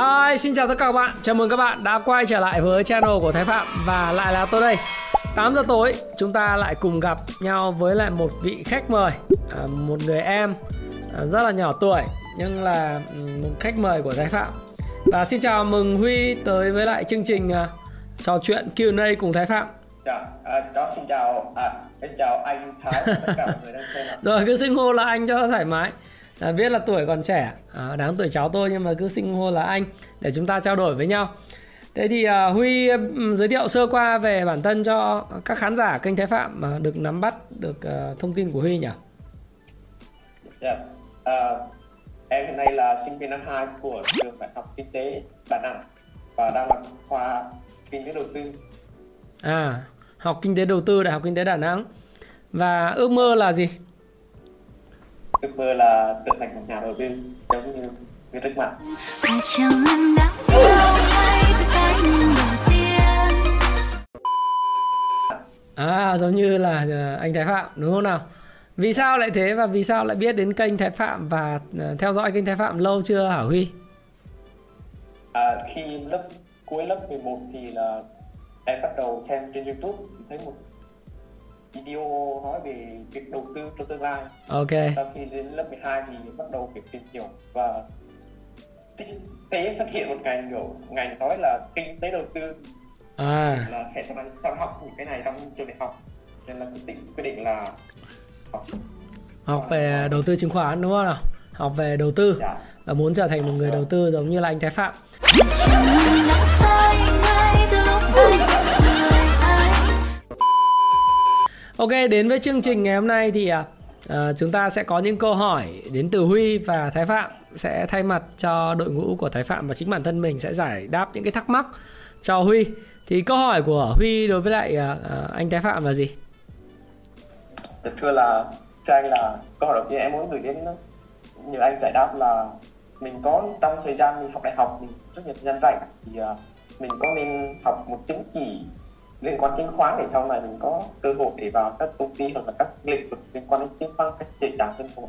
Hi, xin chào tất cả các bạn. Chào mừng các bạn đã quay trở lại với channel của Thái Phạm và lại là tôi đây. 8 giờ tối chúng ta lại cùng gặp nhau với lại một vị khách mời, à, một người em à, rất là nhỏ tuổi nhưng là một khách mời của Thái Phạm. Và xin chào mừng Huy tới với lại chương trình à, trò chuyện Q&A cùng Thái Phạm. Dạ, à, đó xin chào, à, xin chào anh Thái tất cả mọi người đang xem. Rồi cứ xưng hô là anh cho thoải mái à, biết là tuổi còn trẻ. À, đáng tuổi cháu tôi nhưng mà cứ xưng hô là anh để chúng ta trao đổi với nhau. Thế thì à, huy um, giới thiệu sơ qua về bản thân cho các khán giả kênh thái phạm mà được nắm bắt được uh, thông tin của huy nhỉ? Dạ. À, em hiện nay là sinh viên năm 2 của trường đại học kinh tế đà nẵng và đang làm khoa kinh tế đầu tư. À học kinh tế đầu tư đại học kinh tế đà nẵng. Và ước mơ là gì ước mơ là trở thành một nhà đầu tư giống như người trước mặt à giống như là ờ, anh Thái Phạm đúng không nào? Vì sao lại thế và vì sao lại biết đến kênh Thái Phạm và ờ, theo dõi kênh Thái Phạm lâu chưa hả Huy? À, khi lớp cuối lớp 11 thì là em bắt đầu xem trên YouTube thấy một video nói về việc đầu tư trong tương lai. Ok. Sau khi đến lớp 12 thì bắt đầu việc tìm hiểu. Và kinh tế xuất hiện một ngành kiểu ngành nói là kinh tế đầu tư. À. Là sẽ cho sang học những cái này trong trường đại học. Nên là quyết định quyết định là học. Học về đầu tư chứng khoán đúng không nào? Học về đầu tư. Dạ. và muốn trở thành một người đầu tư giống như là anh Thái Phạm Ok đến với chương trình ngày hôm nay thì uh, chúng ta sẽ có những câu hỏi đến từ Huy và Thái Phạm sẽ thay mặt cho đội ngũ của Thái Phạm và chính bản thân mình sẽ giải đáp những cái thắc mắc cho Huy. Thì câu hỏi của Huy đối với lại uh, anh Thái Phạm là gì? Thật thưa là cho anh là câu hỏi đầu tiên em muốn gửi đến nhờ anh giải đáp là mình có trong thời gian mình học đại học mình rất nhiều thời gian rảnh thì uh, mình có nên học một chứng chỉ liên quan chứng khoán để sau này mình có cơ hội để vào các công ty hoặc là các lĩnh vực liên quan đến chứng khoán cách dễ dàng hơn không?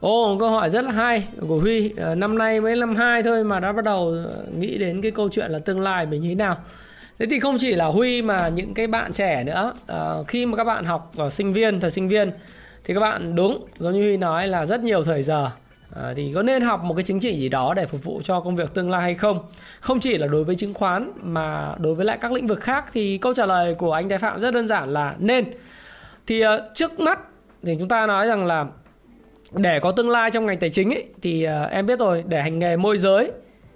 Ồ, câu hỏi rất là hay của Huy. À, năm nay mới năm hai thôi mà đã bắt đầu ờ, nghĩ đến cái câu chuyện là tương lai mình như thế nào. Thế thì không chỉ là Huy mà những cái bạn trẻ nữa. À, khi mà các bạn học vào sinh viên, thời sinh viên thì các bạn đúng giống như Huy nói là rất nhiều thời giờ à, thì có nên học một cái chứng chỉ gì đó để phục vụ cho công việc tương lai hay không? Không chỉ là đối với chứng khoán mà đối với lại các lĩnh vực khác thì câu trả lời của anh Thái Phạm rất đơn giản là nên. Thì uh, trước mắt thì chúng ta nói rằng là để có tương lai trong ngành tài chính ấy, thì uh, em biết rồi để hành nghề môi giới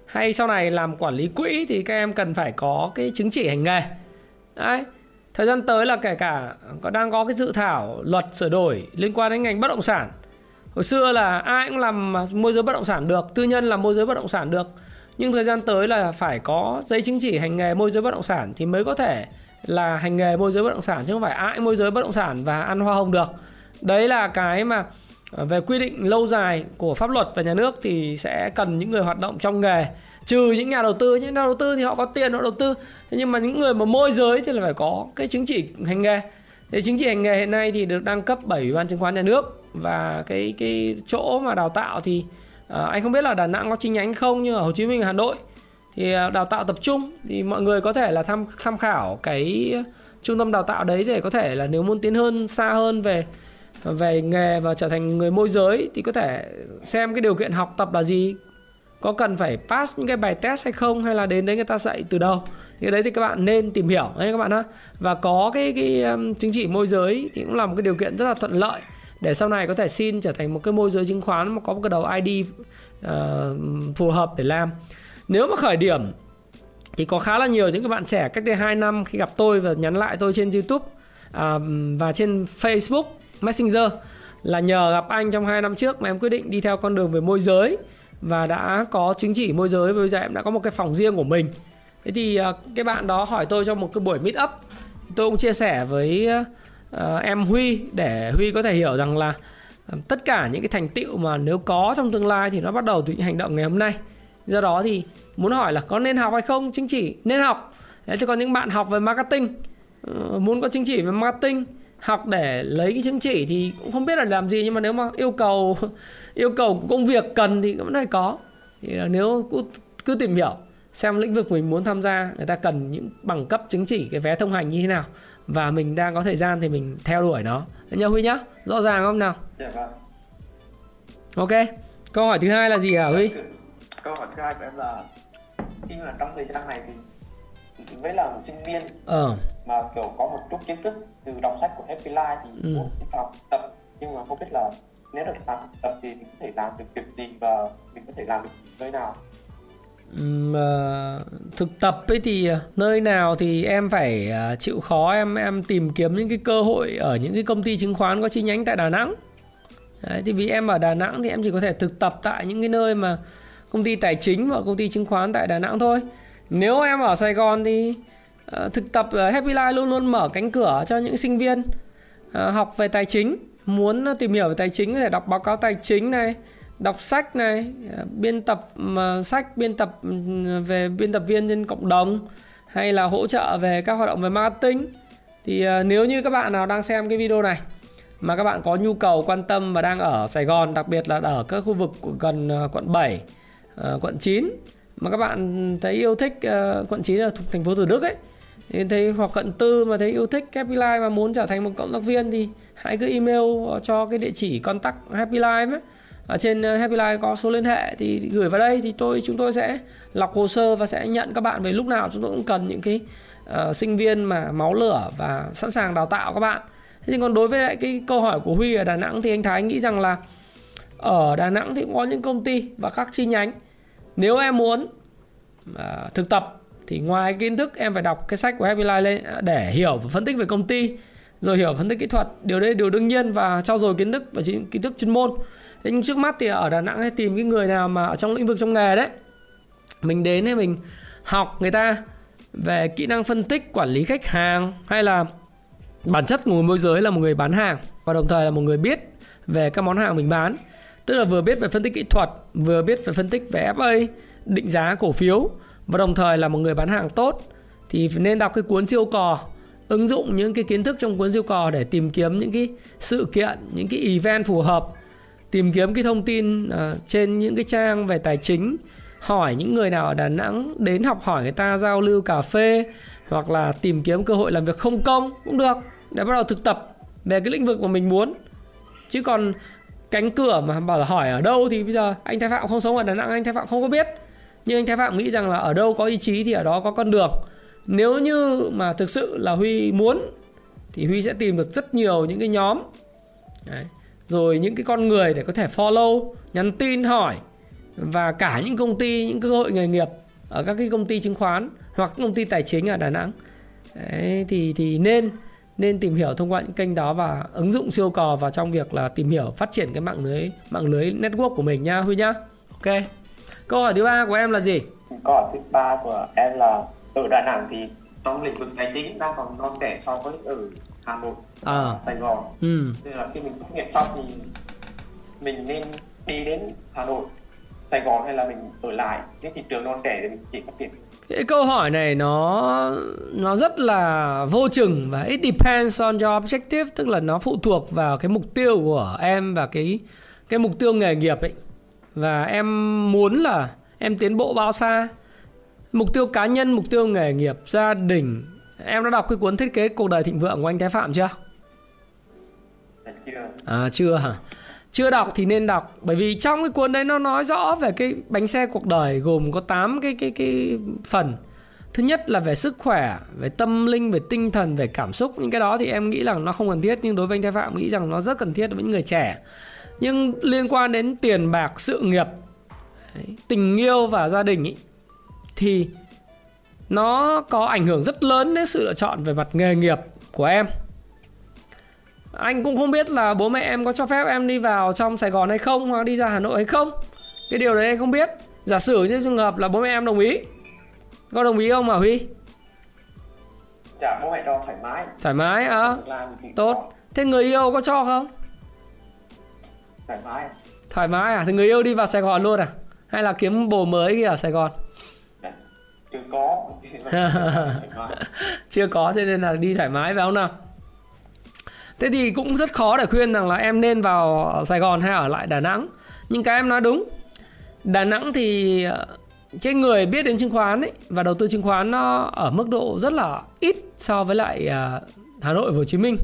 hay sau này làm quản lý quỹ thì các em cần phải có cái chứng chỉ hành nghề. Đấy thời gian tới là kể cả có đang có cái dự thảo luật sửa đổi liên quan đến ngành bất động sản hồi xưa là ai cũng làm môi giới bất động sản được, tư nhân làm môi giới bất động sản được. Nhưng thời gian tới là phải có giấy chứng chỉ hành nghề môi giới bất động sản thì mới có thể là hành nghề môi giới bất động sản, chứ không phải ai môi giới bất động sản và ăn hoa hồng được. Đấy là cái mà ờ, về quy định lâu dài của pháp luật và nhà nước thì sẽ cần những người hoạt động trong nghề, trừ những nhà đầu tư những nhà đầu tư thì họ có tiền, họ đầu tư. Thế nhưng mà những người mà môi giới thì là phải có cái chứng chỉ hành nghề. Thế chứng chỉ hành nghề hiện nay thì được đăng cấp bởi ủy ban chứng khoán nhà nước và cái cái chỗ mà đào tạo thì à, anh không biết là Đà Nẵng có chi nhánh không nhưng ở Hồ Chí Minh Hà Nội thì ờ, đào tạo tập trung. Thì mọi người có thể là tham tham khảo cái trung tâm đào tạo đấy để có thể là nếu muốn tiến hơn xa hơn về về nghề và trở thành người môi giới thì có thể xem cái điều kiện học tập là gì. Có cần phải pass những cái bài test hay không hay là đến đấy người ta dạy từ đâu. Cái đấy thì các bạn nên tìm hiểu đấy các bạn ha và có cái cái um, chứng chỉ môi giới thì cũng là một cái điều kiện rất là thuận lợi để sau này có thể xin trở thành một cái môi giới chứng khoán mà có một cái đầu ID uh, ờ, phù hợp để làm. Nếu mà khởi điểm thì có khá là nhiều những cái bạn trẻ cách đây 2 năm khi gặp tôi và nhắn lại tôi trên YouTube uh, và trên Facebook Messenger là nhờ gặp anh trong 2 năm trước mà em quyết định đi theo con đường về môi giới và đã có chứng chỉ môi giới. Và bây giờ em đã có một cái phòng riêng của mình. Thế thì uh, cái bạn đó hỏi tôi trong một cái buổi meet up tôi cũng chia sẻ với uh, em Huy để Huy có thể hiểu rằng là ờ, tất cả những cái thành tựu mà nếu có trong tương lai thì nó bắt đầu từ những hành động ngày hôm nay. Do đó thì muốn hỏi là có nên học hay không? Chứng chỉ nên học. Đấy, thì có những bạn học về marketing uh, muốn có chứng chỉ về marketing học để lấy cái chứng chỉ thì cũng không biết là làm gì. Nhưng mà nếu mà yêu cầu yêu cầu của công việc cần thì vẫn phải có. Thì nếu cứ, cứ tìm hiểu xem lĩnh vực mình muốn tham gia người ta cần những bằng cấp chứng chỉ cái vé thông hành như thế nào và mình đang có thời gian thì mình theo đuổi nó. Nhá Huy nhá rõ ràng không nào? Dạ vâng. Ok câu hỏi thứ hai là gì hả Huy? Câu hỏi thứ hai của em là khi mà trong thời gian này thì với là một sinh viên. Ờ. Mà kiểu có một chút kiến thức từ đọc sách của Happy Life thì Ừ. muốn học tập. Nhưng mà không biết là nếu được làm tập thì mình có thể làm được việc gì và mình có thể làm được nơi nào Ờ, thực tập ấy thì ờ, nơi nào thì em phải ờ, chịu khó em em tìm kiếm những cái cơ hội ở những cái công ty chứng khoán có chi nhánh tại Đà Nẵng. Đấy, thì vì em ở Đà Nẵng thì em chỉ có thể thực tập tại những cái nơi mà công ty tài chính và công ty chứng khoán tại Đà Nẵng thôi. Nếu em ở Sài Gòn thì uh, thực tập ở Happy Life luôn luôn mở cánh cửa cho những sinh viên uh, học về tài chính, muốn tìm hiểu về tài chính có thể đọc báo cáo tài chính này, đọc sách này, biên tập sách biên tập ừ, về biên tập viên trên cộng đồng, hay là hỗ trợ về các hoạt động về marketing. Thì ờ, nếu như các bạn nào đang xem cái video này, mà các bạn có nhu cầu, quan tâm và đang ở Sài Gòn, đặc biệt là ở các khu vực của gần ờ, quận 7 ờ, quận 9 mà các bạn thấy yêu thích quận 9 là thuộc thành phố Thủ Đức ấy, thì thấy hoặc cận tư mà thấy yêu thích Happy Life mà muốn trở thành một cộng tác viên thì hãy cứ email cho cái địa chỉ contact Happy Life ấy ở trên ờ, Happy Life có số liên hệ thì gửi vào đây thì tôi chúng tôi sẽ lọc hồ sơ và sẽ nhận các bạn về lúc nào chúng tôi cũng cần những cái uh, sinh viên mà máu lửa và sẵn sàng đào tạo các bạn. Thế thì còn đối với lại cái câu hỏi của Huy ở Đà Nẵng thì anh Thái nghĩ rằng là ở Đà Nẵng thì cũng có những công ty và các chi nhánh. Nếu em muốn uh, thực tập thì ngoài kiến thức em phải đọc cái sách của Happy Life lên à, để hiểu và phân tích về công ty rồi hiểu phân tích kỹ thuật điều đấy điều đương nhiên và trau dồi kiến thức và kiến thức chuyên môn thế nhưng trước mắt thì ở Đà Nẵng hay tìm cái người nào mà ở trong lĩnh vực trong nghề đấy, mình đến thì mình học người ta về kỹ năng phân tích, quản lý khách hàng hay là bản chất của người môi giới là một người bán hàng và đồng thời là một người biết về các món hàng mình bán. Tức là vừa biết về phân tích kỹ thuật, vừa biết về phân tích về FA định giá cổ phiếu và đồng thời là một người bán hàng tốt. Thì nên đọc cái cuốn siêu cò, ứng dụng những cái kiến thức trong cuốn siêu cò để tìm kiếm những cái sự kiện, những cái event phù hợp tìm kiếm cái thông tin uh, trên những cái trang về tài chính hỏi những người nào ở Đà Nẵng đến học hỏi người ta giao lưu cà phê hoặc là tìm kiếm cơ hội làm việc không công cũng được. Để bắt đầu thực tập về cái lĩnh vực mà mình muốn. Chứ còn cánh cửa mà bảo là hỏi ở đâu thì bây giờ anh Thái Phạm không sống ở Đà Nẵng anh Thái Phạm không có biết. Nhưng anh Thái Phạm nghĩ rằng là ở đâu có ý chí thì ở đó có con đường. Nếu như mà thực sự là Huy muốn thì Huy sẽ tìm được rất nhiều những cái nhóm. Đấy rồi những cái con người để có thể follow nhắn tin hỏi và cả những công ty những cơ hội nghề nghiệp ở các cái công ty chứng khoán hoặc công ty tài chính ở Đà Nẵng Đấy, thì thì nên nên tìm hiểu thông qua những kênh đó và ứng dụng siêu cò vào trong việc là tìm hiểu phát triển cái mạng lưới mạng lưới network của mình nha Huy nhá. Ok. Câu hỏi thứ ba của em là gì? câu hỏi thứ ba của em là ở Đà Nẵng thì trong lĩnh vực tài chính đang còn non trẻ so với ở Hà Nội À. Sài Gòn Ừ. nên là khi mình tốt nghiệp xong thì mình nên đi đến Hà Nội Sài Gòn hay là mình ở lại cái thị trường non trẻ để mình chỉ phát triển Cái câu hỏi này nó nó rất là vô chừng và it depends on your objective tức là nó phụ thuộc vào cái mục tiêu của em và cái cái mục tiêu nghề nghiệp ấy. Và em muốn là em tiến bộ bao xa? Mục tiêu cá nhân, mục tiêu nghề nghiệp, gia đình. Em đã đọc cái cuốn thiết kế cuộc đời thịnh vượng của anh Thái Phạm chưa? À chưa hả? Chưa đọc thì nên đọc bởi vì trong cái cuốn đấy nó nói rõ về cái bánh xe cuộc đời gồm có 8 cái cái cái phần. Thứ nhất là về sức khỏe, về tâm linh, về tinh thần, về cảm xúc. Những cái đó thì em nghĩ rằng nó không cần thiết nhưng đối với anh Thái Phạm nghĩ rằng nó rất cần thiết đối với những người trẻ. Nhưng liên quan đến tiền bạc, sự nghiệp, tình yêu và gia đình ý, thì nó có ảnh hưởng rất lớn đến sự lựa chọn về mặt nghề nghiệp của em. Anh cũng không biết là bố mẹ em có cho phép em đi vào trong Sài Gòn hay không hoặc đi ra Hà Nội hay không. Cái điều đấy anh không biết. Giả sử như trường hợp là bố mẹ em đồng ý. Có đồng ý không mà huy? Dạ bố mẹ cho thoải mái. Thoải mái à? Lai thì tốt. thế người yêu có cho không? Thoải mái. Thoải mái à? Thì người yêu đi vào sài gòn luôn à? Hay là kiếm bồ mới ở sài gòn chưa có. Chưa có cho nên là đi thoải mái phải không nào? Thế thì cũng rất khó để khuyên rằng là em nên vào sài gòn hay ở lại đà nẵng. Nhưng cái em nói đúng. Đà nẵng thì ờ, cái người biết đến chứng khoán ấy và đầu tư chứng khoán nó ở mức độ rất là ít so với lại ờ, hà nội và hồ chí minh.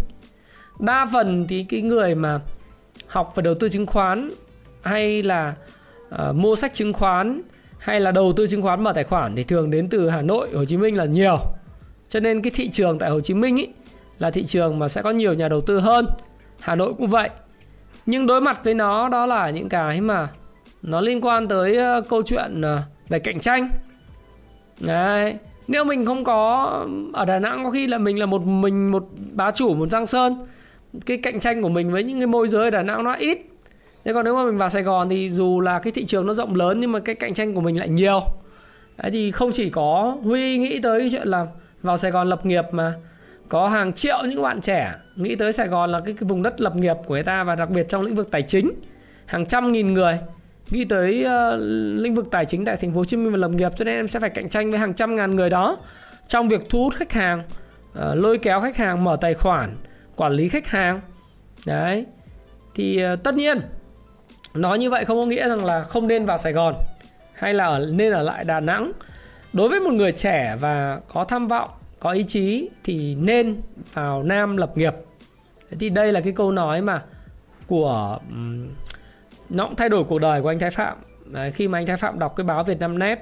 Đa phần thì cái người mà học về đầu tư chứng khoán hay là uh, mua sách chứng khoán hay là đầu tư chứng khoán mở tài khoản thì thường đến từ Hà Nội, Hồ Chí Minh là nhiều. Cho nên cái thị trường tại Hồ Chí Minh ý là thị trường mà sẽ có nhiều nhà đầu tư hơn. Hà Nội cũng vậy. Nhưng đối mặt với nó đó là những cái mà nó liên quan tới ờ, câu chuyện ờ, về cạnh tranh. Đấy. Nếu mình không có ở Đà Nẵng có khi là mình là một mình một bá chủ một Giang Sơn. Cái cạnh tranh của mình với những cái môi giới ở Đà Nẵng nó ít. Thế còn nếu mà mình vào Sài Gòn thì dù là cái thị trường nó rộng lớn nhưng mà cái cạnh tranh của mình lại nhiều. Đấy thì không chỉ có Huy nghĩ tới cái chuyện là vào Sài Gòn lập nghiệp mà có hàng triệu những bạn trẻ nghĩ tới Sài Gòn là cái, cái vùng đất lập nghiệp của người ta và đặc biệt trong lĩnh vực tài chính. Hàng trăm nghìn người nghĩ tới uh, lĩnh vực tài chính tại thành phố Hồ Chí Minh và lập nghiệp cho nên em sẽ phải cạnh tranh với hàng trăm ngàn người đó trong việc thu hút khách hàng, uh, lôi kéo khách hàng mở tài khoản, quản lý khách hàng. Đấy. Thì uh, tất nhiên nói như vậy không có nghĩa rằng là không nên vào Sài Gòn hay là ở, nên ở lại Đà Nẵng. Đối với một người trẻ và có tham vọng, có ý chí thì nên vào Nam lập nghiệp. Thế thì đây là cái câu nói mà của um, nó cũng thay đổi cuộc đời của anh Thái Phạm. Đấy, khi mà anh Thái Phạm đọc cái báo Việt Nam Net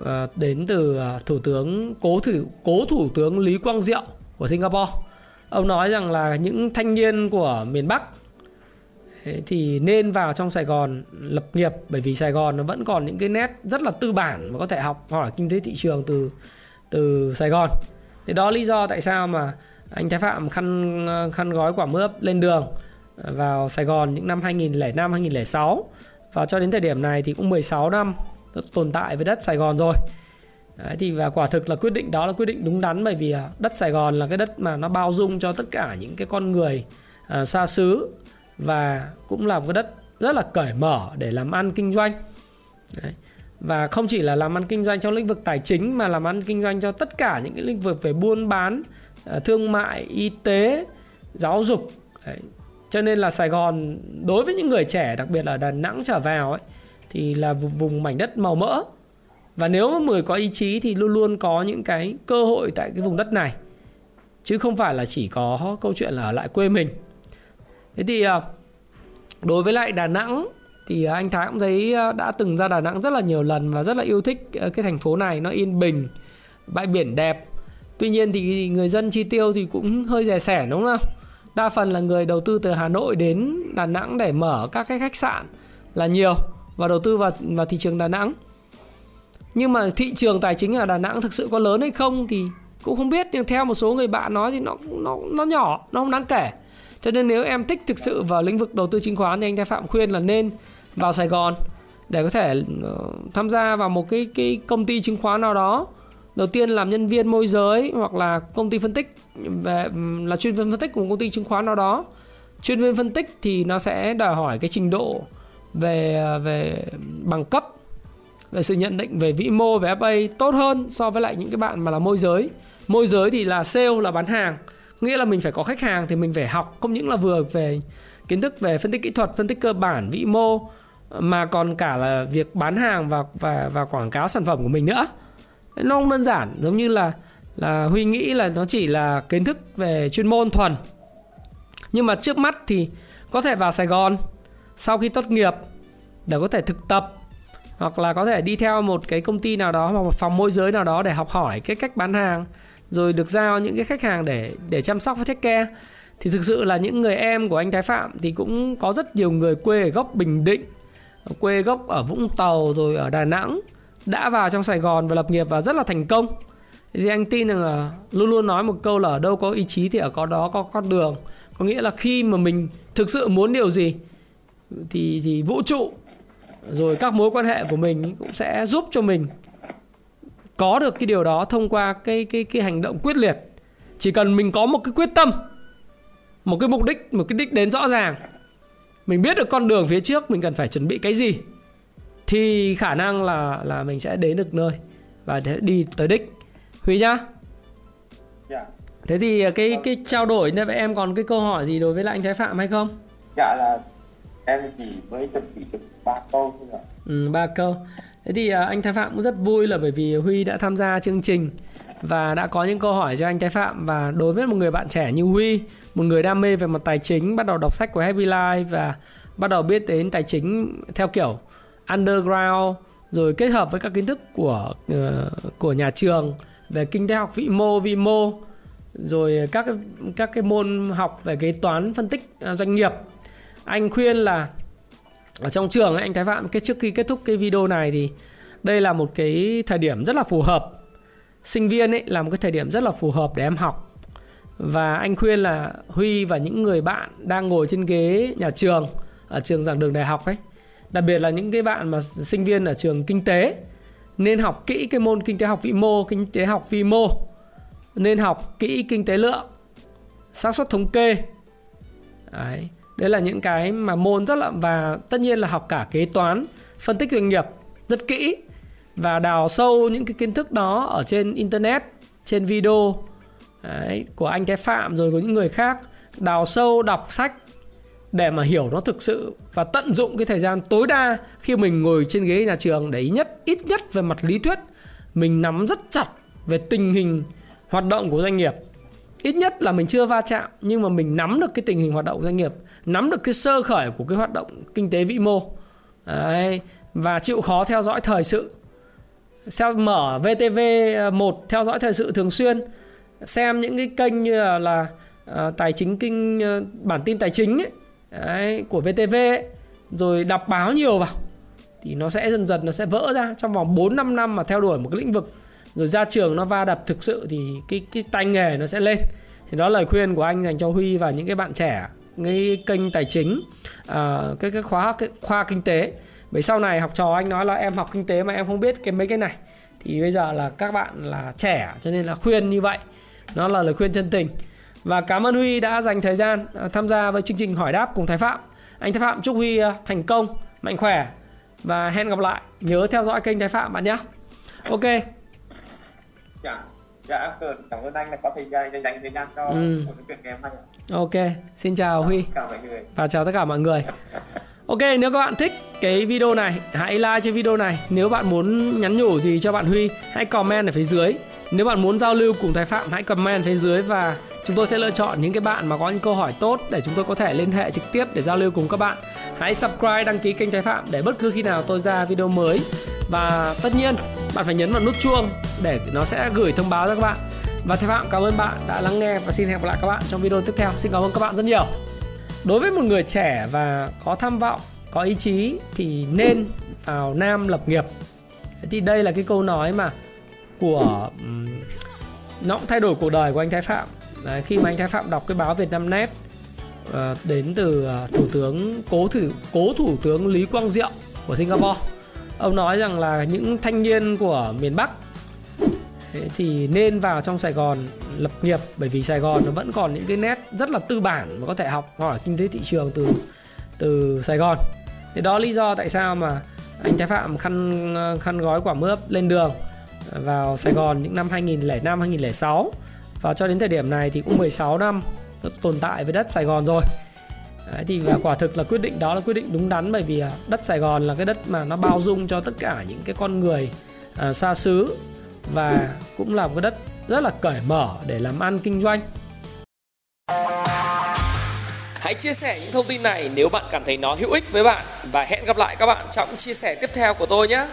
uh, ờ, đến từ uh, thủ tướng cố thủ cố thủ tướng Lý Quang Diệu của Singapore. Ông nói rằng là những thanh niên của miền Bắc Thế thì nên vào trong Sài Gòn lập nghiệp bởi vì Sài Gòn nó vẫn còn những cái nét rất là tư bản mà có thể học hỏi kinh tế thị trường từ từ Sài Gòn. Thì đó lý do tại sao mà anh Thái Phạm khăn khăn gói quả mướp lên đường à, vào Sài Gòn những năm 2005 2006 và cho đến thời điểm này thì cũng 16 năm tồn tại với đất Sài Gòn rồi. Đấy, thì và quả thực là quyết định đó là quyết định đúng đắn bởi vì à, đất Sài Gòn là cái đất mà nó bao dung cho tất cả những cái con người à, xa xứ và cũng là một cái đất rất là cởi mở để làm ăn kinh doanh. Đấy. và không chỉ là làm ăn kinh doanh trong lĩnh vực tài chính, mà làm ăn kinh doanh cho tất cả những cái lĩnh vực về buôn bán ờ, thương mại, y tế, giáo dục. Đấy. cho nên là Sài Gòn, đối với những người trẻ, đặc biệt là Đà Nẵng trở vào ấy, thì là vùng mảnh đất màu mỡ. Và nếu mà người có ý chí thì luôn luôn có những cái cơ hội tại cái vùng đất này. Chứ không phải là chỉ có câu chuyện là ở lại quê mình thế thì à, đối với lại Đà Nẵng thì à, anh Thái cũng thấy à, đã từng ra Đà Nẵng rất là nhiều lần và rất là yêu thích cái thành phố này. Nó yên bình, bãi biển đẹp. Tuy nhiên thì người dân chi tiêu thì cũng hơi rẻ sẻ đúng không? Đa phần là người đầu tư từ Hà Nội đến Đà Nẵng để mở các cái khách sạn là nhiều và đầu tư vào vào thị trường Đà Nẵng. Nhưng mà thị trường tài chính ở Đà Nẵng thực sự có lớn hay không thì cũng không biết. Nhưng theo một số người bạn nói thì nó nó nó nhỏ, nó không đáng kể cho nên nếu em thích thực sự vào lĩnh vực đầu tư chứng khoán thì anh Thái Phạm khuyên là nên vào Sài Gòn để có thể ờ, tham gia vào một cái cái công ty chứng khoán nào đó. Đầu tiên làm nhân viên môi giới hoặc là công ty phân tích, về là chuyên viên phân tích của một công ty chứng khoán nào đó. Chuyên viên phân tích thì nó sẽ đòi hỏi cái trình độ về ờ, về bằng cấp, về sự nhận định về vĩ mô, về FA tốt hơn so với lại những cái bạn mà là môi giới. Môi giới thì là sale, là bán hàng nghĩa là mình phải có khách hàng thì mình phải học, không những là vừa về kiến thức, về phân tích kỹ thuật, phân tích cơ bản, vĩ mô, mà còn cả là việc bán hàng và và và quảng cáo sản phẩm của mình nữa. Nó không đơn giản, giống như là là huy nghĩ là nó chỉ là kiến thức về chuyên môn thuần. Nhưng mà trước mắt thì có thể vào sài gòn, sau khi tốt nghiệp để có thể thực tập, hoặc là có thể đi theo một cái công ty nào đó hoặc một phòng môi giới nào đó để học hỏi cái cách bán hàng rồi được giao những cái khách hàng để để chăm sóc và take care. Thì thực sự là những người em của anh Thái Phạm thì cũng có rất nhiều người quê ở gốc Bình Định, quê gốc ở Vũng Tàu, rồi ở Đà Nẵng, đã vào trong Sài Gòn và lập nghiệp và rất là thành công. Thì anh tin rằng là luôn luôn nói một câu là ở đâu có ý chí thì ở có đó có con đường. Có nghĩa là khi mà mình thực sự muốn điều gì thì thì vũ trụ, rồi các mối quan hệ của mình cũng sẽ giúp cho mình có được cái điều đó thông qua cái cái cái hành động quyết liệt. Chỉ cần mình có một cái quyết tâm một cái mục đích một cái đích đến rõ ràng mình biết được con đường phía trước mình cần phải chuẩn bị cái gì thì khả năng là là mình sẽ đến được nơi và sẽ đi tới đích. Huy nhá. Dạ. Thế thì cái cái trao đổi vậy em còn cái câu hỏi gì đối với lại anh thái phạm hay không? Dạ là em chỉ mới chuẩn bị được ba câu thôi ạ. Ừ, ba câu thế thì à, anh thái phạm cũng rất vui là bởi vì huy đã tham gia chương trình và đã có những câu hỏi cho anh thái phạm. Và đối với một người bạn trẻ như huy một người đam mê về mặt tài chính bắt đầu đọc sách của Happy Life và bắt đầu biết đến tài chính theo kiểu underground rồi kết hợp với các kiến thức của uh, của nhà trường về kinh tế học vĩ mô vi mô rồi các các cái môn học về kế toán phân tích ờ, doanh nghiệp. Anh khuyên là ở trong trường ấy, anh Thái Phạm cái trước khi kết thúc cái video này thì đây là một cái thời điểm rất là phù hợp. Sinh viên ấy là một cái thời điểm rất là phù hợp để em học. Và anh khuyên là Huy và những người bạn đang ngồi trên ghế nhà trường ở trường giảng đường đại học ấy đặc biệt là những cái bạn mà sinh viên ở trường kinh tế nên học kỹ cái môn kinh tế học vĩ mô kinh tế học vi mô nên học kỹ kinh tế lượng xác suất thống kê. Đấy đấy là những cái mà môn rất là và tất nhiên là học cả kế toán phân tích doanh nghiệp rất kỹ và đào sâu những cái kiến thức đó ở trên internet trên video đấy, của anh cái phạm rồi của những người khác đào sâu đọc sách để mà hiểu nó thực sự và tận dụng cái thời gian tối đa khi mình ngồi trên ghế nhà trường để nhất ít nhất về mặt lý thuyết mình nắm rất chặt về tình hình hoạt động của doanh nghiệp ít nhất là mình chưa va chạm nhưng mà mình nắm được cái tình hình hoạt động doanh nghiệp nắm được cái sơ khởi của cái hoạt động kinh tế vĩ mô Đấy. và chịu khó theo dõi thời sự xem mở VTV 1 theo dõi thời sự thường xuyên xem những cái kênh như là, là uh, tài chính kinh uh, bản tin tài chính ấy, đấy, của VTV ấy, rồi đọc báo nhiều vào thì nó sẽ dần dần nó sẽ vỡ ra trong vòng 4 5 năm mà theo đuổi một cái lĩnh vực rồi ra trường nó va đập thực sự thì cái cái tay nghề nó sẽ lên. Thì đó là lời khuyên của anh dành cho Huy và những cái bạn trẻ cái kênh tài chính uh, cái cái khóa cái khoa kinh tế. Bởi sau này học trò anh nói là em học kinh tế mà em không biết cái mấy cái này. Thì bây giờ là các bạn là trẻ cho nên là khuyên như vậy. Nó là lời khuyên chân tình. Và cảm ơn Huy đã dành thời gian à, tham gia với chương trình hỏi đáp cùng Thái Phạm. Anh Thái Phạm chúc Huy à, thành công mạnh khỏe. Và hẹn gặp lại. Nhớ theo dõi kênh Thái Phạm bạn nhé. Ok dạ. Dạ cảm ơn. Anh là có thời gian dành thời gian cho ừ. một chuyện em anh ok xin chào Huy. chào mọi người. Và chào tất cả mọi người. Ok nếu các bạn thích cái video này hãy like cho video này. Nếu bạn muốn nhắn nhủ gì cho bạn Huy hãy comment ở phía dưới. Nếu bạn muốn giao lưu cùng Thái Phạm hãy comment phía dưới và chúng tôi sẽ lựa chọn những cái bạn mà có những câu hỏi tốt để chúng tôi có thể liên hệ trực tiếp để giao lưu cùng các bạn. Hãy subscribe đăng ký kênh Thái Phạm để bất cứ khi nào tôi ra video mới. Và tất nhiên bạn phải nhấn vào nút chuông để nó sẽ gửi thông báo cho các bạn. Và Thái Phạm cảm ơn bạn đã lắng nghe và xin hẹn gặp lại các bạn trong video tiếp theo. Xin cảm ơn các bạn rất nhiều. Đối với một người trẻ và có tham vọng có ý chí thì nên vào nam lập nghiệp. Thì đây là cái câu nói mà của nó cũng thay đổi cuộc đời của anh Thái Phạm. Đấy, khi mà anh Thái Phạm đọc cái báo Việt Nam Net uh, đến từ uh, thủ tướng cố thủ cố thủ tướng Lý Quang Diệu của Singapore ông nói rằng là những thanh niên của miền Bắc thì nên vào trong Sài Gòn lập nghiệp bởi vì Sài Gòn nó vẫn còn những cái nét rất là tư bản mà có thể học hỏi kinh tế thị trường từ từ Sài Gòn. Thì đó lý do tại sao mà anh Thái Phạm khăn khăn gói quả mướp lên đường vào Sài Gòn những năm 2005 2006 và cho đến thời điểm này thì cũng 16 năm tồn tại với đất Sài Gòn rồi. Đấy, thì và quả thực là quyết định đó là quyết định đúng đắn bởi vì à, đất Sài Gòn là cái đất mà nó bao dung cho tất cả những cái con người à, xa xứ và cũng là một cái đất rất là cởi mở để làm ăn kinh doanh. Hãy chia sẻ những thông tin này nếu bạn cảm thấy nó hữu ích với bạn và hẹn gặp lại các bạn trong chia sẻ tiếp theo của tôi nhé.